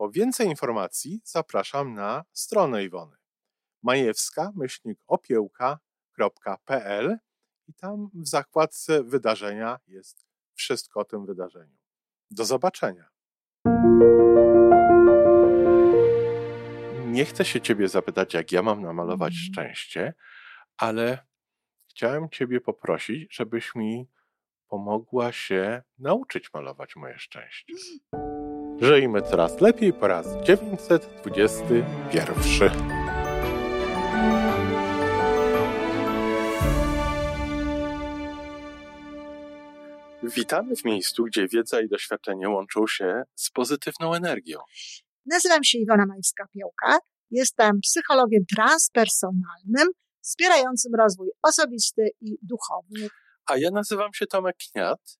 Po więcej informacji zapraszam na stronę Iwony majewska-opiełka.pl i tam w zakładce wydarzenia jest wszystko o tym wydarzeniu. Do zobaczenia. Nie chcę się ciebie zapytać, jak ja mam namalować mm. szczęście, ale chciałem ciebie poprosić, żebyś mi pomogła się nauczyć malować moje szczęście. Żyjmy coraz lepiej po raz 921. Witamy w miejscu, gdzie wiedza i doświadczenie łączą się z pozytywną energią. Nazywam się Iwona Majska-Piołka. Jestem psychologiem transpersonalnym, wspierającym rozwój osobisty i duchowy. A ja nazywam się Tomek Kniat.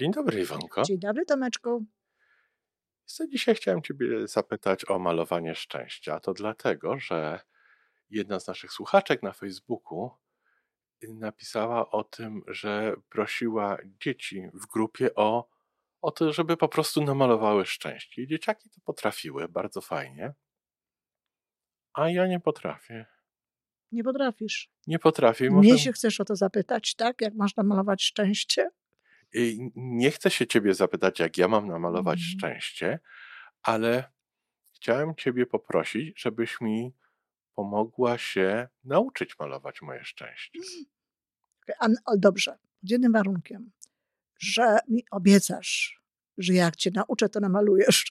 Dzień dobry, Iwonko. Dzień dobry, Tomeczku. Dzisiaj chciałem Ciebie zapytać o malowanie szczęścia. To dlatego, że jedna z naszych słuchaczek na Facebooku napisała o tym, że prosiła dzieci w grupie o, o to, żeby po prostu namalowały szczęście. I dzieciaki to potrafiły bardzo fajnie, a ja nie potrafię. Nie potrafisz. Nie potrafię. Może... Mnie się chcesz o to zapytać, tak? Jak można malować szczęście? Nie chcę się ciebie zapytać, jak ja mam namalować mm. szczęście, ale chciałem ciebie poprosić, żebyś mi pomogła się nauczyć malować moje szczęście. Mm. A, dobrze, pod jednym warunkiem, że mi obiecasz, że jak cię nauczę, to namalujesz.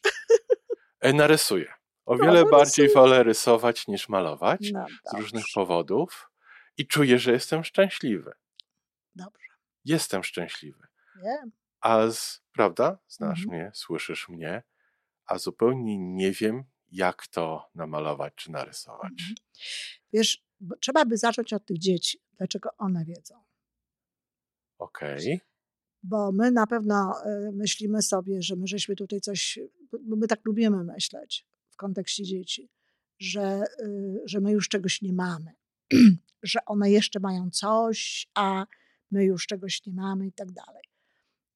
E, narysuję. O no, wiele bardziej wolę rysować niż malować no, z różnych powodów i czuję, że jestem szczęśliwy. Dobrze. Jestem szczęśliwy. Wiem. A z, prawda? Znasz mhm. mnie, słyszysz mnie, a zupełnie nie wiem, jak to namalować czy narysować. Mhm. Wiesz, trzeba by zacząć od tych dzieci. Dlaczego one wiedzą? Okej. Okay. Bo my na pewno y, myślimy sobie, że my żeśmy tutaj coś, bo my tak lubimy myśleć w kontekście dzieci, że, y, że my już czegoś nie mamy, że one jeszcze mają coś, a my już czegoś nie mamy i tak dalej.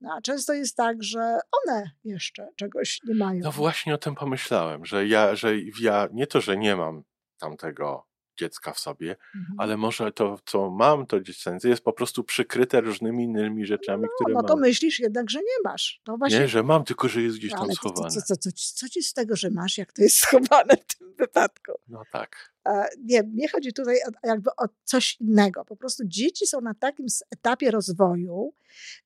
No, a często jest tak, że one jeszcze czegoś nie mają. No właśnie o tym pomyślałem, że ja, że ja nie to, że nie mam tamtego dziecka w sobie, mhm. ale może to, co mam, to dziecięce jest po prostu przykryte różnymi innymi rzeczami, no, które no mam. to myślisz jednak, że nie masz. To właśnie... Nie, że mam, tylko że jest gdzieś no, tam schowane. Co, co, co, co, ci z tego, że masz, jak to jest schowane w tym wypadku? No tak. Nie, mnie chodzi tutaj jakby o coś innego. Po prostu dzieci są na takim etapie rozwoju,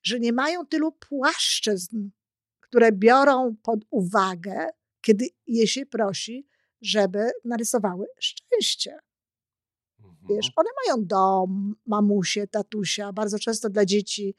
że nie mają tylu płaszczyzn, które biorą pod uwagę, kiedy je się prosi, żeby narysowały szczęście. Wiesz, mhm. one mają dom, mamusie, tatusia, bardzo często dla dzieci.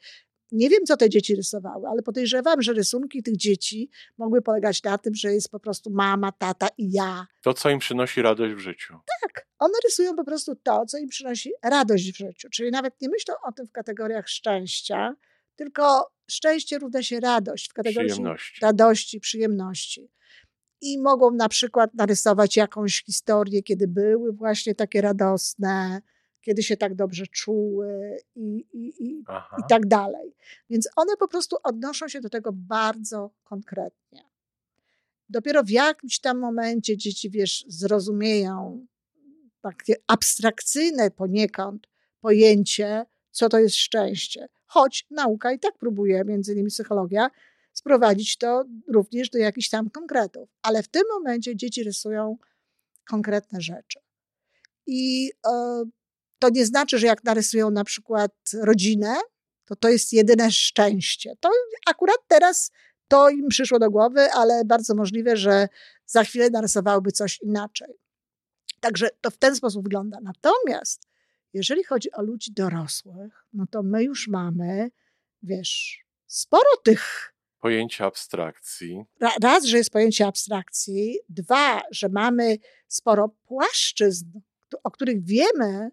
Nie wiem, co te dzieci rysowały, ale podejrzewam, że rysunki tych dzieci mogły polegać na tym, że jest po prostu mama, tata i ja. To, co im przynosi radość w życiu. Tak, one rysują po prostu to, co im przynosi radość w życiu. Czyli nawet nie myślą o tym w kategoriach szczęścia, tylko szczęście równa się radość w kategorii przyjemności. radości, przyjemności i mogą na przykład narysować jakąś historię, kiedy były właśnie takie radosne, kiedy się tak dobrze czuły i, i, i, i tak dalej. Więc one po prostu odnoszą się do tego bardzo konkretnie. Dopiero w jakimś tam momencie dzieci, wiesz, zrozumieją takie abstrakcyjne poniekąd pojęcie, co to jest szczęście. Choć nauka i tak próbuje, między innymi psychologia, sprowadzić to również do jakichś tam konkretów. Ale w tym momencie dzieci rysują konkretne rzeczy. I e, to nie znaczy, że jak narysują na przykład rodzinę, to to jest jedyne szczęście. To akurat teraz to im przyszło do głowy, ale bardzo możliwe, że za chwilę narysowałyby coś inaczej. Także to w ten sposób wygląda. Natomiast jeżeli chodzi o ludzi dorosłych, no to my już mamy, wiesz, sporo tych. Pojęcia abstrakcji. Raz, że jest pojęcie abstrakcji. Dwa, że mamy sporo płaszczyzn, o których wiemy,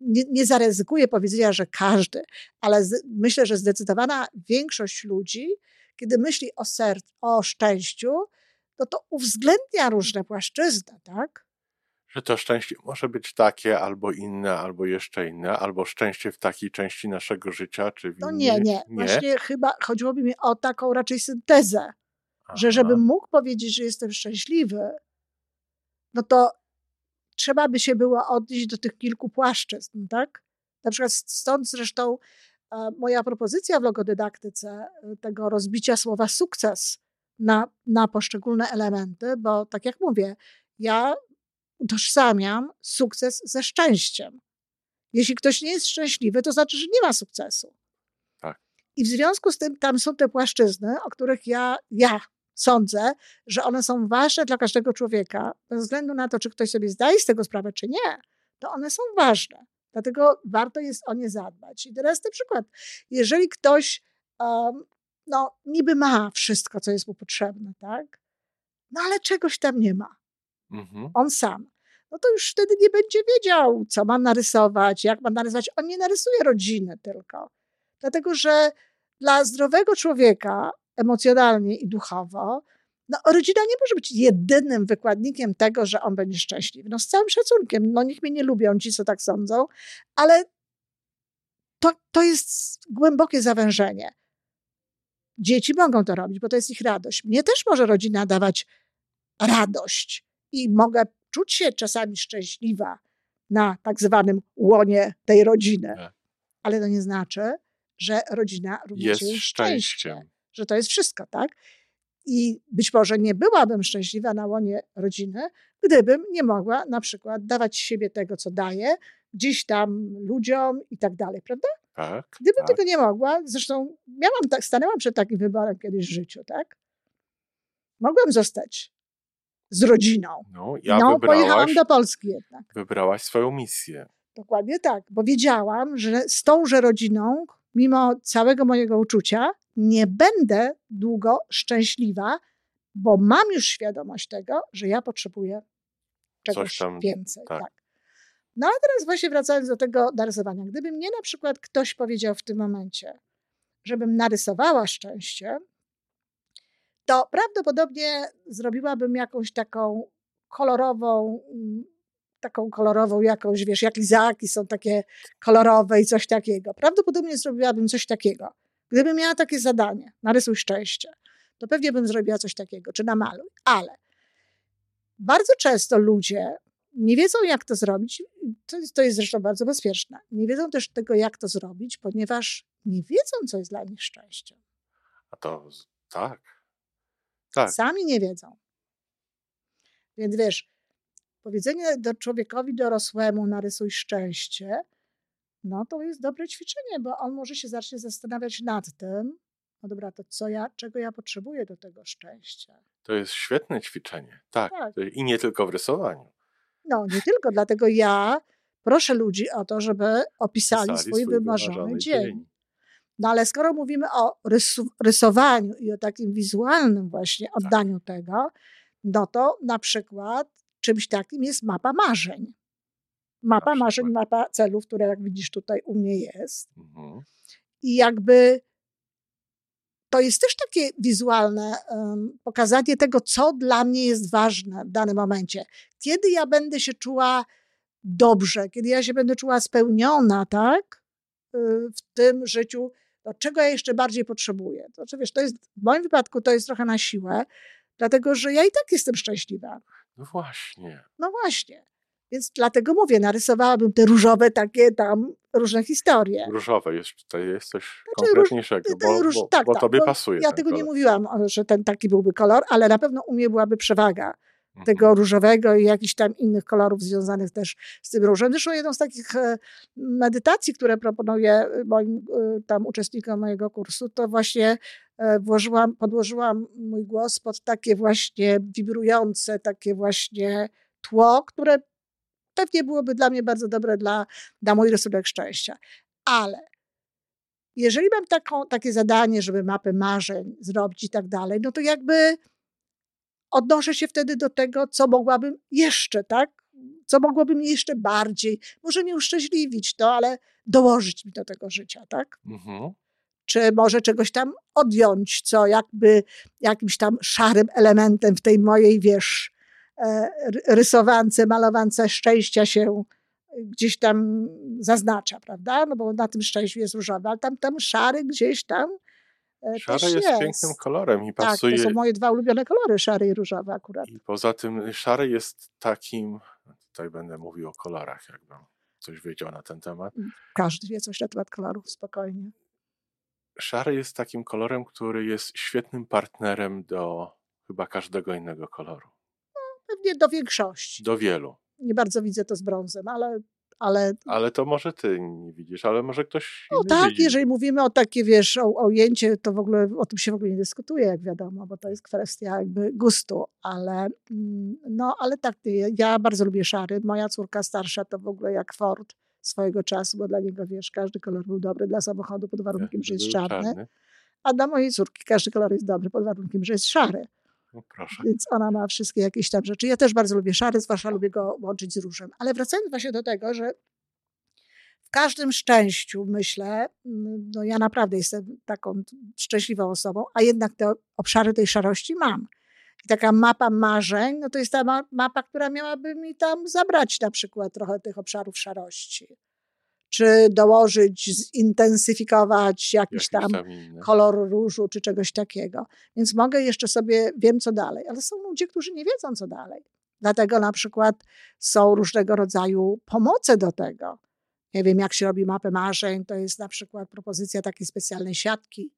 nie, nie zaryzykuję powiedzenia, że każdy, ale z, myślę, że zdecydowana większość ludzi, kiedy myśli o serc, o szczęściu, no to uwzględnia różne płaszczyzny, tak? Że to szczęście może być takie, albo inne, albo jeszcze inne, albo szczęście w takiej części naszego życia, czy w No nie, nie, nie. Właśnie chyba chodziłoby mi o taką raczej syntezę, Aha. że żebym mógł powiedzieć, że jestem szczęśliwy, no to trzeba by się było odnieść do tych kilku płaszczyzn, tak? Na przykład stąd zresztą e, moja propozycja w logodydaktyce e, tego rozbicia słowa sukces na, na poszczególne elementy, bo tak jak mówię, ja utożsamiam sukces ze szczęściem. Jeśli ktoś nie jest szczęśliwy, to znaczy, że nie ma sukcesu. Tak. I w związku z tym tam są te płaszczyzny, o których ja, ja sądzę, że one są ważne dla każdego człowieka, bez względu na to, czy ktoś sobie zdaje z tego sprawę, czy nie, to one są ważne. Dlatego warto jest o nie zadbać. I teraz ten przykład. Jeżeli ktoś um, no, niby ma wszystko, co jest mu potrzebne, tak? No ale czegoś tam nie ma. Mhm. On sam. No to już wtedy nie będzie wiedział, co ma narysować, jak ma narysować. On nie narysuje rodziny tylko. Dlatego, że dla zdrowego człowieka emocjonalnie i duchowo, no, rodzina nie może być jedynym wykładnikiem tego, że on będzie szczęśliwy. No, z całym szacunkiem, no niech mnie nie lubią ci, co tak sądzą, ale to, to jest głębokie zawężenie. Dzieci mogą to robić, bo to jest ich radość. Mnie też może rodzina dawać radość i mogę czuć się czasami szczęśliwa na tak zwanym łonie tej rodziny. Tak. Ale to nie znaczy, że rodzina również jest szczęściem że to jest wszystko, tak? I być może nie byłabym szczęśliwa na łonie rodziny, gdybym nie mogła na przykład dawać siebie tego, co daję, gdzieś tam ludziom i tak dalej, prawda? Tak. Gdybym tak. tego nie mogła, zresztą miałam tak, stanęłam przed takim wyborem kiedyś w życiu, tak? Mogłam zostać z rodziną. No, ja no pojechałam do Polski jednak. Wybrałaś swoją misję. Dokładnie tak, bo wiedziałam, że z tąże rodziną, mimo całego mojego uczucia, nie będę długo szczęśliwa, bo mam już świadomość tego, że ja potrzebuję czegoś tam, więcej. Tak. tak. No a teraz właśnie wracając do tego narysowania. Gdyby mnie na przykład ktoś powiedział w tym momencie, żebym narysowała szczęście, to prawdopodobnie zrobiłabym jakąś taką kolorową, mm, taką kolorową jakąś, wiesz, jak lizaki są takie kolorowe i coś takiego. Prawdopodobnie zrobiłabym coś takiego. Gdybym miała takie zadanie, narysuj szczęście, to pewnie bym zrobiła coś takiego, czy namaluj. Ale bardzo często ludzie nie wiedzą, jak to zrobić. To jest, to jest zresztą bardzo bezpieczne. Nie wiedzą też tego, jak to zrobić, ponieważ nie wiedzą, co jest dla nich szczęściem. A to tak. tak. Sami nie wiedzą. Więc wiesz, powiedzenie do człowiekowi dorosłemu narysuj szczęście no to jest dobre ćwiczenie, bo on może się zacznie zastanawiać nad tym, no dobra, to co ja, czego ja potrzebuję do tego szczęścia. To jest świetne ćwiczenie, tak. tak. I nie tylko w rysowaniu. No, nie tylko, dlatego ja proszę ludzi o to, żeby opisali Pisali swój, swój wymarzony, wymarzony dzień. dzień. No ale skoro mówimy o rysu, rysowaniu i o takim wizualnym właśnie tak. oddaniu tak. tego, no to na przykład czymś takim jest mapa marzeń. Mapa marzeń, mapa celów, która jak widzisz tutaj u mnie jest. Mhm. I jakby to jest też takie wizualne um, pokazanie tego, co dla mnie jest ważne w danym momencie. Kiedy ja będę się czuła dobrze, kiedy ja się będę czuła spełniona, tak, y, w tym życiu, to czego ja jeszcze bardziej potrzebuję. To, czy wiesz, to jest, w moim wypadku to jest trochę na siłę, dlatego że ja i tak jestem szczęśliwa. No właśnie. No właśnie. Więc dlatego mówię, narysowałabym te różowe takie tam różne historie. Różowe, jest, tutaj jest coś znaczy, konkretniejszego, róż, bo, róż, bo, tak, bo tak, tobie bo pasuje. Ja tego kolor. nie mówiłam, że ten taki byłby kolor, ale na pewno u mnie byłaby przewaga tego mhm. różowego i jakichś tam innych kolorów związanych też z tym różem. Zresztą jedną z takich e, medytacji, które proponuję moim e, tam uczestnikom mojego kursu, to właśnie e, włożyłam, podłożyłam mój głos pod takie właśnie wibrujące, takie właśnie tło, które pewnie byłoby dla mnie bardzo dobre dla, dla mój rysunek szczęścia. Ale jeżeli mam taką, takie zadanie, żeby mapę marzeń zrobić i tak dalej, no to jakby odnoszę się wtedy do tego, co mogłabym jeszcze, tak? Co mogłoby mnie jeszcze bardziej, może nie uszczęśliwić to, ale dołożyć mi do tego życia, tak? Mhm. Czy może czegoś tam odjąć, co jakby jakimś tam szarym elementem w tej mojej, wiesz, e, rysowance, malowance szczęścia się gdzieś tam zaznacza, prawda? No bo na tym szczęściu jest różowy, ale tam, tam szary gdzieś tam E, szary jest, jest, pięknym kolorem i pasuje. Tak, to są moje dwa ulubione kolory, szary i różowy akurat. I poza tym szary jest takim, tutaj będę mówił o kolorach, jakbym coś wiedział na ten temat. Każdy wie coś na temat kolorów, spokojnie. Szary jest takim kolorem, który jest świetnym partnerem do chyba każdego innego koloru. No, pewnie do większości. Do wielu. Nie bardzo widzę to z brązem, ale ale... Ale to może ty nie widzisz, ale może ktoś No tak, widzi. jeżeli mówimy o takie, wiesz, o, o ujęcie, to w ogóle o tym się w ogóle nie dyskutuje, jak wiadomo, bo to jest kwestia jakby gustu, ale mm, no, ale tak, ja bardzo lubię szary. Moja córka starsza to w ogóle jak Ford swojego czasu, bo dla niego, wiesz, każdy kolor był dobry dla samochodu pod warunkiem, że jest czarny. czarny. A dla mojej córki każdy kolor jest dobry pod warunkiem, że jest szary. No. Więc ona ma wszystkie jakieś tam rzeczy. Ja też bardzo lubię szary, zwłaszcza lubię go łączyć z różem. Ale wracając właśnie do tego, że w każdym szczęściu, myślę, no ja naprawdę jestem taką szczęśliwą osobą, a jednak te obszary tej szarości mam. I taka mapa marzeń, no to jest ta mapa, która miałaby mi tam zabrać na przykład trochę tych obszarów szarości czy dołożyć, zintensyfikować jakiś tam, tam kolor różu, czy czegoś takiego. Więc mogę jeszcze sobie, wiem co dalej, ale są ludzie, którzy nie wiedzą co dalej. Dlatego na przykład są różnego rodzaju pomoce do tego. Nie wiem, jak się robi mapę marzeń, to jest na przykład propozycja takiej specjalnej siatki.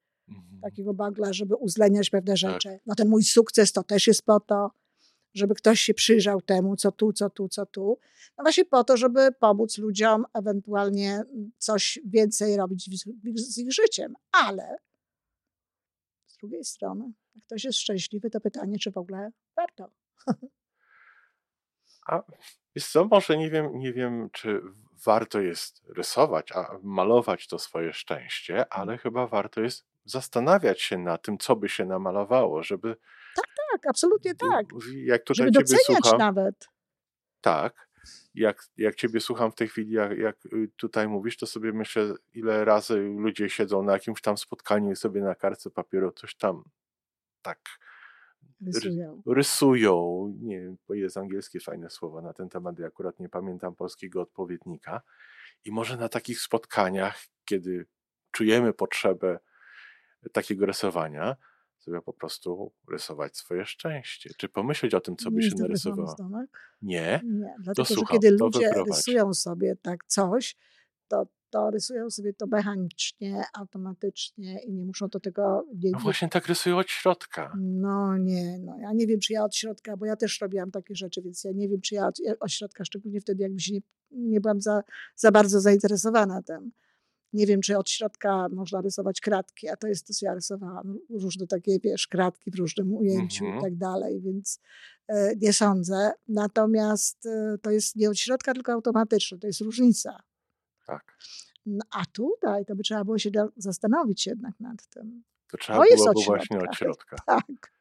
Takiego bagla, żeby uwzględniać pewne tak. rzeczy. No ten mój sukces to też jest po to żeby ktoś się przyjrzał temu, co tu, co tu, co tu. No właśnie po to, żeby pomóc ludziom ewentualnie coś więcej robić z ich życiem. Ale z drugiej strony, jak ktoś jest szczęśliwy, to pytanie, czy w ogóle warto. A jest co, może nie wiem, nie wiem, czy warto jest rysować, a malować to swoje szczęście, ale chyba warto jest zastanawiać się na tym, co by się namalowało, żeby tak, tak, absolutnie tak. Jak tutaj Żeby ciebie słucham, nawet. Tak. Jak, jak ciebie słucham w tej chwili, jak, jak y, tutaj mówisz, to sobie myślę, ile razy ludzie siedzą na jakimś tam spotkaniu i sobie na kartce papieru coś tam tak rysują. rysują. Nie wiem, jest angielskie fajne słowo na ten temat, ja akurat nie pamiętam polskiego odpowiednika. I może na takich spotkaniach, kiedy czujemy potrzebę takiego rysowania, sobie po prostu rysować swoje szczęście. Czy pomyśleć o tym, co by się narysowało? Nie? Nie, dlatego, to że kiedy ludzie rysują sobie tak coś, to, to rysują sobie to mechanicznie, automatycznie i nie muszą do tego... Nie, no właśnie tak rysują od środka. No nie, no ja nie wiem, czy ja od środka, bo ja też robiłam takie rzeczy, więc ja nie wiem, czy ja od, od środka, szczególnie wtedy, jakby się nie, nie byłam za, za bardzo zainteresowana tym nie wiem, czy od środka można rysować kratki, a to jest to, co ja rysowałam. Różne takie, wiesz, kratki w różnym ujęciu mhm. i tak dalej, więc e, nie sądzę. Natomiast e, to jest nie od środka, tylko automatyczne. To jest różnica. Tak. No, a tutaj to by trzeba było się zastanowić jednak nad tym. To trzeba to było od właśnie od środka. Tak.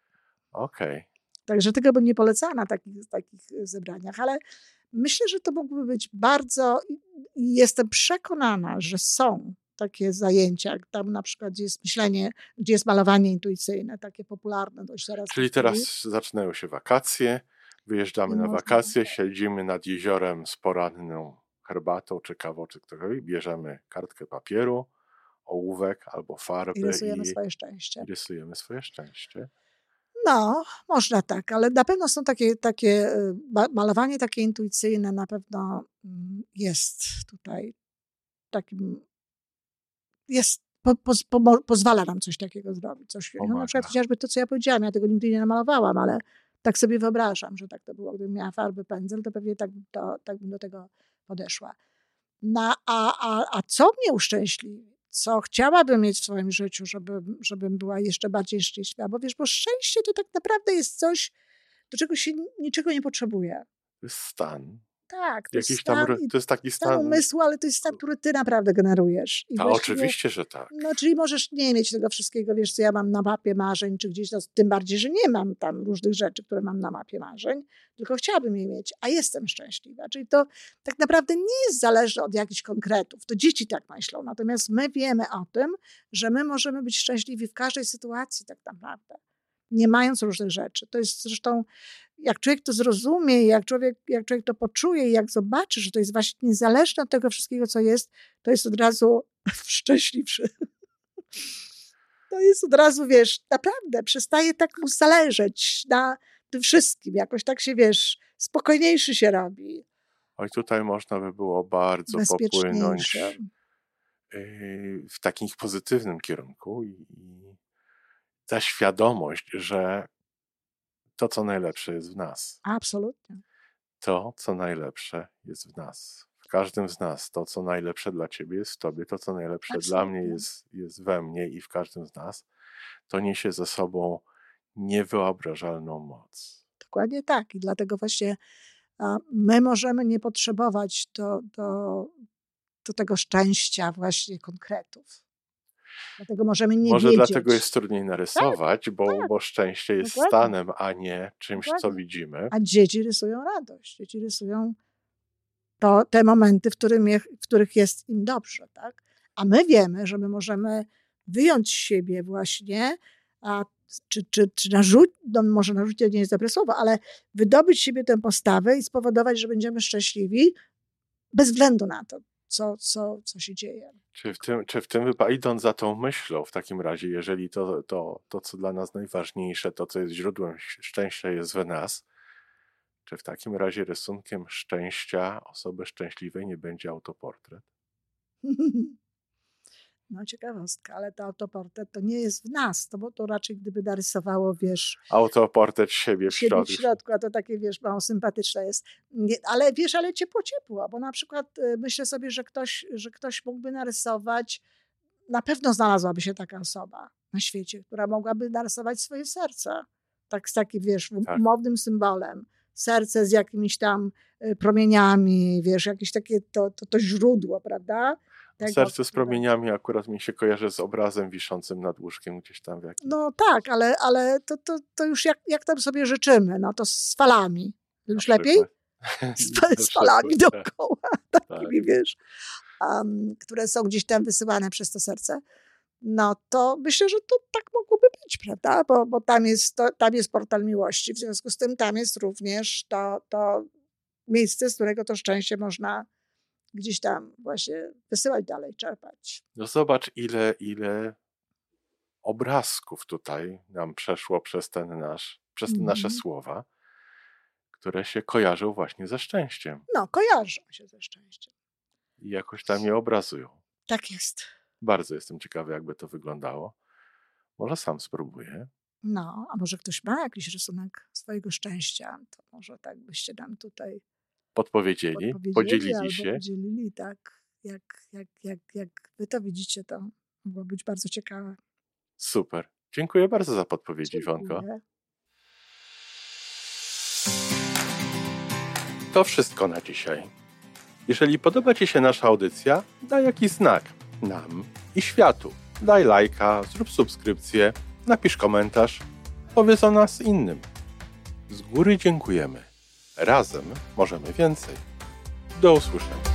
Okej. Okay. Także tego bym nie polecała na takich, takich zebraniach, ale myślę, że to mógłby być bardzo i jestem przekonana, że są takie zajęcia, tam na przykład gdzie jest myślenie, gdzie jest malowanie intuicyjne, takie popularne dość teraz. Czyli teraz zaczynają się wakacje, wyjeżdżamy na wakacje, siedzimy nad jeziorem z poranną herbatą, czy kawą, czy ktokolwiek, bierzemy kartkę papieru, ołówek albo farby i rysujemy i, swoje szczęście. I rysujemy swoje szczęście. No, można tak, ale na pewno są takie, takie y, malowanie takie intuicyjne na pewno mm, jest tutaj takim, jest, po, po, po, pozwala nam coś takiego zrobić. Coś, no, na przykład chociażby to, co ja powiedziałam, ja tego nigdy nie namalowałam, ale Tak sobie wyobrażam, że tak to było. Gdybym miała farby, pędzel, to pewnie tak, to, tak bym do tego podeszła. No, a, a, a co mnie uszczęśliwi? Co chciałabym mieć w swoim życiu, żeby, żebym była jeszcze bardziej szczęśliwa? Bo wiesz, bo szczęście to tak naprawdę jest coś, do czego się niczego nie potrzebuje. Stan. Tak, to, Jakiś jest stan, tam, to jest taki stan, stan umysłu, ale to jest stan, który ty naprawdę generujesz. I A oczywiście, że tak. No, czyli możesz nie mieć tego wszystkiego, wiesz, co ja mam na mapie marzeń, czy gdzieś, no, tym bardziej, że nie mam tam różnych rzeczy, które mam na mapie marzeń, tylko chciałabym je mieć, a jestem szczęśliwa. Czyli to tak naprawdę nie jest zależne od jakichś konkretów. To dzieci tak myślą, natomiast my wiemy o tym, że my możemy być szczęśliwi w każdej sytuacji tak naprawdę nie mając różnych rzeczy. To jest zresztą, jak człowiek to zrozumie, jak człowiek, jak człowiek to poczuje i jak zobaczy, że to jest właśnie niezależne od tego wszystkiego, co jest, to jest od razu szczęśliwszy. To jest od razu, wiesz, naprawdę przestaje tak mu zależeć na tym wszystkim. Jakoś tak się, wiesz, spokojniejszy się robi. Oj, tutaj można by było bardzo popłynąć y, w takim pozytywnym kierunku i ta świadomość, że to, co najlepsze jest w nas. Absolutnie. To, co najlepsze jest w nas. W każdym z nas. To, co najlepsze dla ciebie jest w tobie, to, co najlepsze Absolutnie. dla mnie jest, jest we mnie i w każdym z nas. To niesie ze sobą niewyobrażalną moc. Dokładnie tak. I dlatego właśnie my możemy nie potrzebować do, do, do tego szczęścia właśnie konkretów. Dlatego możemy nie Może wiedzieć. dlatego jest trudniej tak, narysować, tak, bo, tak. bo szczęście jest Dokładnie. stanem, a nie czymś, Dokładnie. co widzimy. A dzieci rysują radość. Dzieci rysują to, te momenty, w, którym je, w których jest im dobrze. Tak? A my wiemy, że my możemy wyjąć siebie właśnie, a, czy, czy, czy narzucić, no może narzucić nie jest dobre słowo, ale wydobyć siebie tę postawę i spowodować, że będziemy szczęśliwi bez względu na to, co, co, co się dzieje. Czy w tym, czy w tym wypadku, idąc za tą myślą, w takim razie, jeżeli to, to, to, co dla nas najważniejsze, to, co jest źródłem szczęścia, jest w nas, czy w takim razie rysunkiem szczęścia osoby szczęśliwej nie będzie autoportret? No ciekawostka, ale to autoportret to nie jest w nas, to bo to raczej gdyby narysowało, wiesz... Autoportret siebie w środku. w środku, a to takie, wiesz, mało sympatyczne jest. Nie, ale wiesz, ale ciepło, ciepło, bo na przykład y, myślę sobie, że ktoś, że ktoś mógłby narysować, na pewno znalazłaby się taka osoba na świecie, która mogłaby narysować swoje serce. Tak, z takim, wiesz, tak. umownym symbolem. Serce z jakimiś tam y, promieniami, wiesz, jakieś takie to, to, to źródło, prawda? Tego, Serce z promieniami akurat mi się kojarzy z obrazem wiszącym nad łóżkiem gdzieś tam. W jakimś... No tak, ale, ale to, to, to już jak, jak tam sobie życzymy, no to z falami. Już lepiej? Z, z falami tak. dookoła, takimi tak. wiesz, um, które są gdzieś tam wysyłane przez to serce. No to myślę, że to tak mogłoby być, prawda? Bo, bo tam, jest, to, tam jest portal miłości, w związku z tym tam jest również to, to miejsce, z którego to szczęście można gdzieś tam właśnie wysyłać dalej, czerpać. No zobacz, ile, ile obrazków tutaj nam przeszło przez ten nasz, przez te mm. nasze mhm. słowa, które się kojarzą właśnie ze szczęściem. No, kojarzą się ze szczęściem. I jakoś tam je obrazują. Tak jest. Bardzo jestem ciekawy, jakby to wyglądało. Może sam spróbuję. No, a może ktoś ma jakiś rysunek swojego szczęścia, to może tak byście nam tutaj podpowiedzieli, podzielili się. Podzielili, tak. Jak, jak, jak, jak wy to widzicie, to mogło być bardzo ciekawe. Super. Dziękuję bardzo za podpowiedzi, Iwonko. To wszystko na dzisiaj. Jeżeli podoba Ci się nasza audycja, daj jakiś znak nam i światu. Daj lajka, zrób subskrypcję, napisz komentarz, powiedz o nas innym. Z góry dziękujemy. Razem możemy więcej. Do usłyszenia.